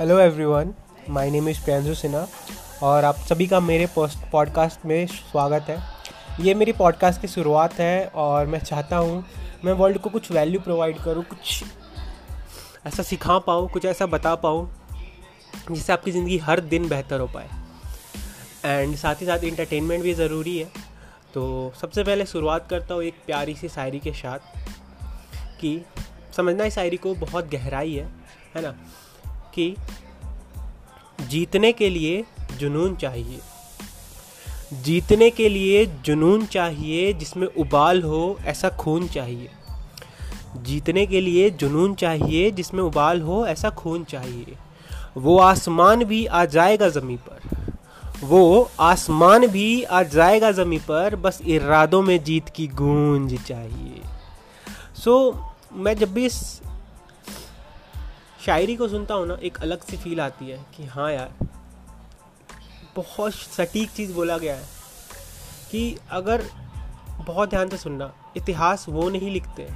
Hello everyone my name is Priyanshu Sinha और आप सभी का मेरे पोस्ट पॉडकास्ट में स्वागत है। ये मेरी पॉडकास्ट की शुरुआत है और मैं चाहता हूँ मैं वर्ल्ड को कुछ वैल्यू प्रोवाइड करूँ, कुछ ऐसा सिखा पाऊँ, कुछ ऐसा बता पाऊँ, जिससे आपकी ज़िंदगी हर दिन बेहतर हो पाए। एंड साथ ही साथ इंटरटेनमेंट भी ज़रूरी है। तो सबसे पहले शुरुआत करता हूँ एक प्यारी सी शायरी के साथ कि समझना इस शायरी को बहुत गहराई है है ना? कि जीतने के लिए जुनून चाहिए। जीतने के लिए जुनून चाहिए जिसमें उबाल हो ऐसा खून चाहिए। जीतने के लिए जुनून चाहिए जिसमें उबाल हो ऐसा खून चाहिए। वो आसमान भी आ जाएगा ज़मीन पर। वो आसमान भी आ जाएगा ज़मीन पर बस इरादों में जीत की गूंज चाहिए। सो so, मैं जब भी इस शायरी को सुनता हूँ ना, एक अलग सी फील आती है कि हाँ यार, बहुत सटीक चीज़ बोला गया है कि अगर बहुत ध्यान से सुनना, इतिहास वो नहीं लिखते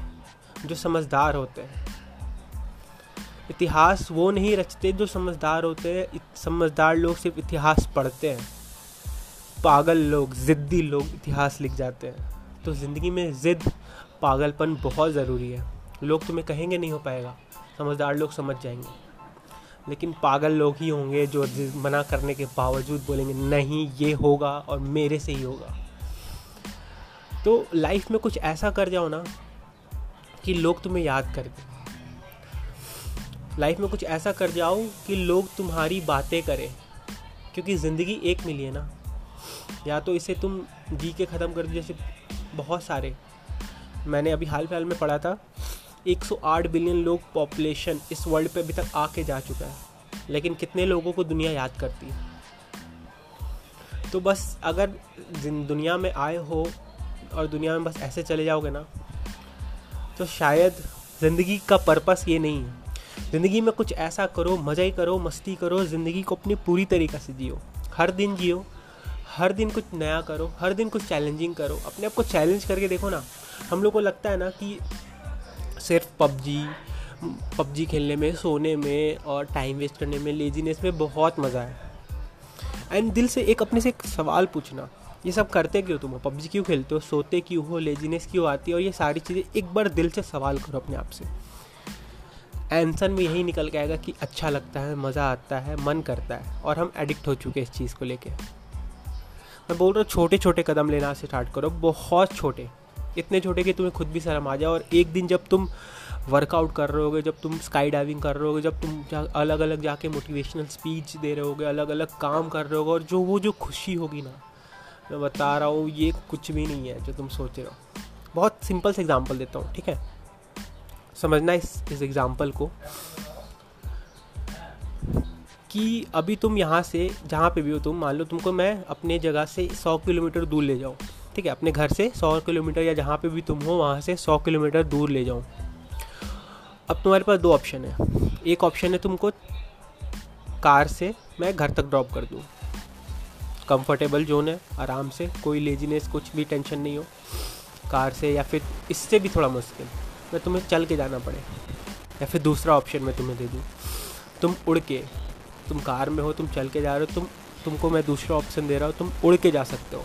जो समझदार होते हैं। इतिहास वो नहीं रचते जो समझदार होते हैं समझदार लोग सिर्फ़ इतिहास पढ़ते हैं। पागल लोग, ज़िद्दी लोग इतिहास लिख जाते हैं। तो ज़िंदगी में ज़िद पागलपन बहुत ज़रूरी है। लोग तुम्हें कहेंगे नहीं हो पाएगा। समझदार लोग समझ जाएँगे। लेकिन पागल लोग ही होंगे जो मना करने के बावजूद बोलेंगे, नहीं, ये होगा और मेरे से ही होगा। तो लाइफ में कुछ ऐसा कर जाओ ना कि लोग तुम्हें याद कर दें। लाइफ में कुछ ऐसा कर जाओ कि लोग तुम्हारी बातें करें, क्योंकि ज़िंदगी एक मिली है ना। या तो इसे तुम जी के ख़त्म कर दो, जैसे बहुत सारे। मैंने अभी हाल फ़िलहाल में पढ़ा था 108 बिलियन लोग पॉपुलेशन इस वर्ल्ड पे अभी तक आके जा चुका है। लेकिन कितने लोगों को दुनिया याद करती है? तो बस अगर दुनिया में आए हो और दुनिया में बस ऐसे चले जाओगे ना तो शायद ज़िंदगी का पर्पस ये नहीं है। ज़िंदगी में कुछ ऐसा करो, मज़ा ही करो, मस्ती करो, ज़िंदगी को अपनी पूरी तरीक़े से जियो। हर दिन जियो, हर दिन कुछ नया करो, हर दिन कुछ चैलेंजिंग करो। अपने आप को चैलेंज करके देखो ना, हम लोग को लगता है ना कि सिर्फ़ पबजी पबजी खेलने में, सोने में और टाइम वेस्ट करने में लेजीनेस में बहुत मज़ा है। एंड दिल से एक अपने से एक सवाल पूछना, ये सब करते क्यों तुम हो? पबजी क्यों खेलते हो? सोते क्यों हो? लेजीनेस क्यों आती है? और ये सारी चीज़ें एक बार दिल से सवाल करो अपने आप से। आंसर में यही निकल के आएगा कि अच्छा लगता है, मज़ा आता है, मन करता है, और हम एडिक्ट हो चुके हैं इस चीज़ को लेके। मैं बोल रहा हूँ छोटे छोटे कदम लेना से स्टार्ट करो, बहुत छोटे। इतने छोटे कि तुम्हें खुद भी शर्म आ जाए। और एक दिन जब तुम वर्कआउट कर रहे होगे, जब तुम स्काई डाइविंग कर रहे होगे, जब तुम अलग अलग जाके मोटिवेशनल स्पीच दे रहे होगे अलग अलग काम कर रहे होगे, और जो, वो जो खुशी होगी ना, मैं बता रहा हूँ, ये कुछ भी नहीं है जो तुम सोच रहे हो। बहुत सिंपल से एग्ज़ाम्पल देता हूँ, ठीक है? समझना इस इस एग्ज़ाम्पल को कि अभी तुम यहाँ से, जहाँ पे भी हो तुम, मान लो तुमको मैं अपने जगह से सौ किलोमीटर दूर ले जाऊँ। ठीक है, अपने घर से सौ किलोमीटर या जहाँ पे भी तुम हो, वहाँ से सौ किलोमीटर दूर ले जाओ। अब तुम्हारे पास दो ऑप्शन है। एक ऑप्शन है तुमको कार से मैं घर तक ड्रॉप कर दूँ। कंफर्टेबल जोन है, आराम से, कोई लेजीनेस कुछ भी टेंशन नहीं हो। कार से या फिर इससे भी थोड़ा मुश्किल, मैं तुम्हें चल के जाना पड़े। या फिर दूसरा ऑप्शन मैं तुम्हें दे दूँ। तुम उड़ के, तुम कार में हो, तुम चल के जा रहे हो, तुम, तुमको मैं दूसरा ऑप्शन दे रहा हूँ, तुम उड़ के जा सकते हो।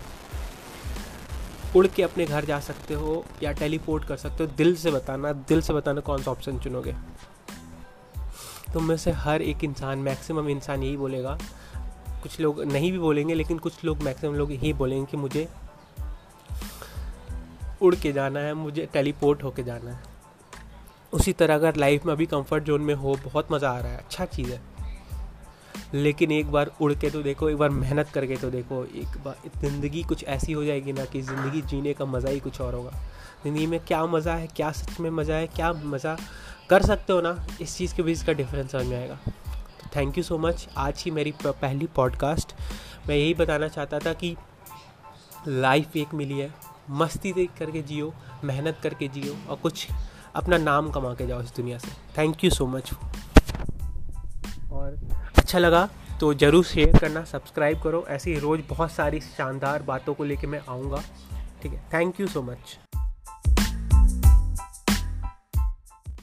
उड़ के अपने घर जा सकते हो या टेलीपोर्ट कर सकते हो। दिल से बताना, दिल से बताना कौन सा ऑप्शन चुनोगे। तो में से हर एक इंसान मैक्सिमम इंसान यही बोलेगा। कुछ लोग नहीं भी बोलेंगे, लेकिन कुछ लोग मैक्सिमम लोग यही बोलेंगे कि मुझे उड़ के जाना है, मुझे टेलीपोर्ट होके जाना है। उसी तरह अगर लाइफ में अभी कंफर्ट जोन में हो, बहुत मज़ा आ रहा है अच्छा चीज़ है। लेकिन एक बार उड़ के तो देखो, एक बार मेहनत करके तो देखो, एक बार ज़िंदगी कुछ ऐसी हो जाएगी ना कि ज़िंदगी जीने का मज़ा ही कुछ और होगा। ज़िंदगी में क्या मज़ा है, क्या सच में मज़ा है, क्या मज़ा कर सकते हो ना, इस चीज़ के बीच का डिफरेंस समझ में आएगा। तो थैंक यू सो मच आज ही मेरी पहली पॉडकास्ट मैं यही बताना चाहता था कि लाइफ एक मिली है। मस्ती देख करके जियो, मेहनत करके जियो और कुछ अपना नाम कमा के जाओ इस दुनिया से। थैंक यू सो मच अच्छा लगा तो ज़रूर शेयर करना सब्सक्राइब करो। ऐसी रोज़ बहुत सारी शानदार बातों को लेके मैं आऊँगा। ठीक है? Thank you so much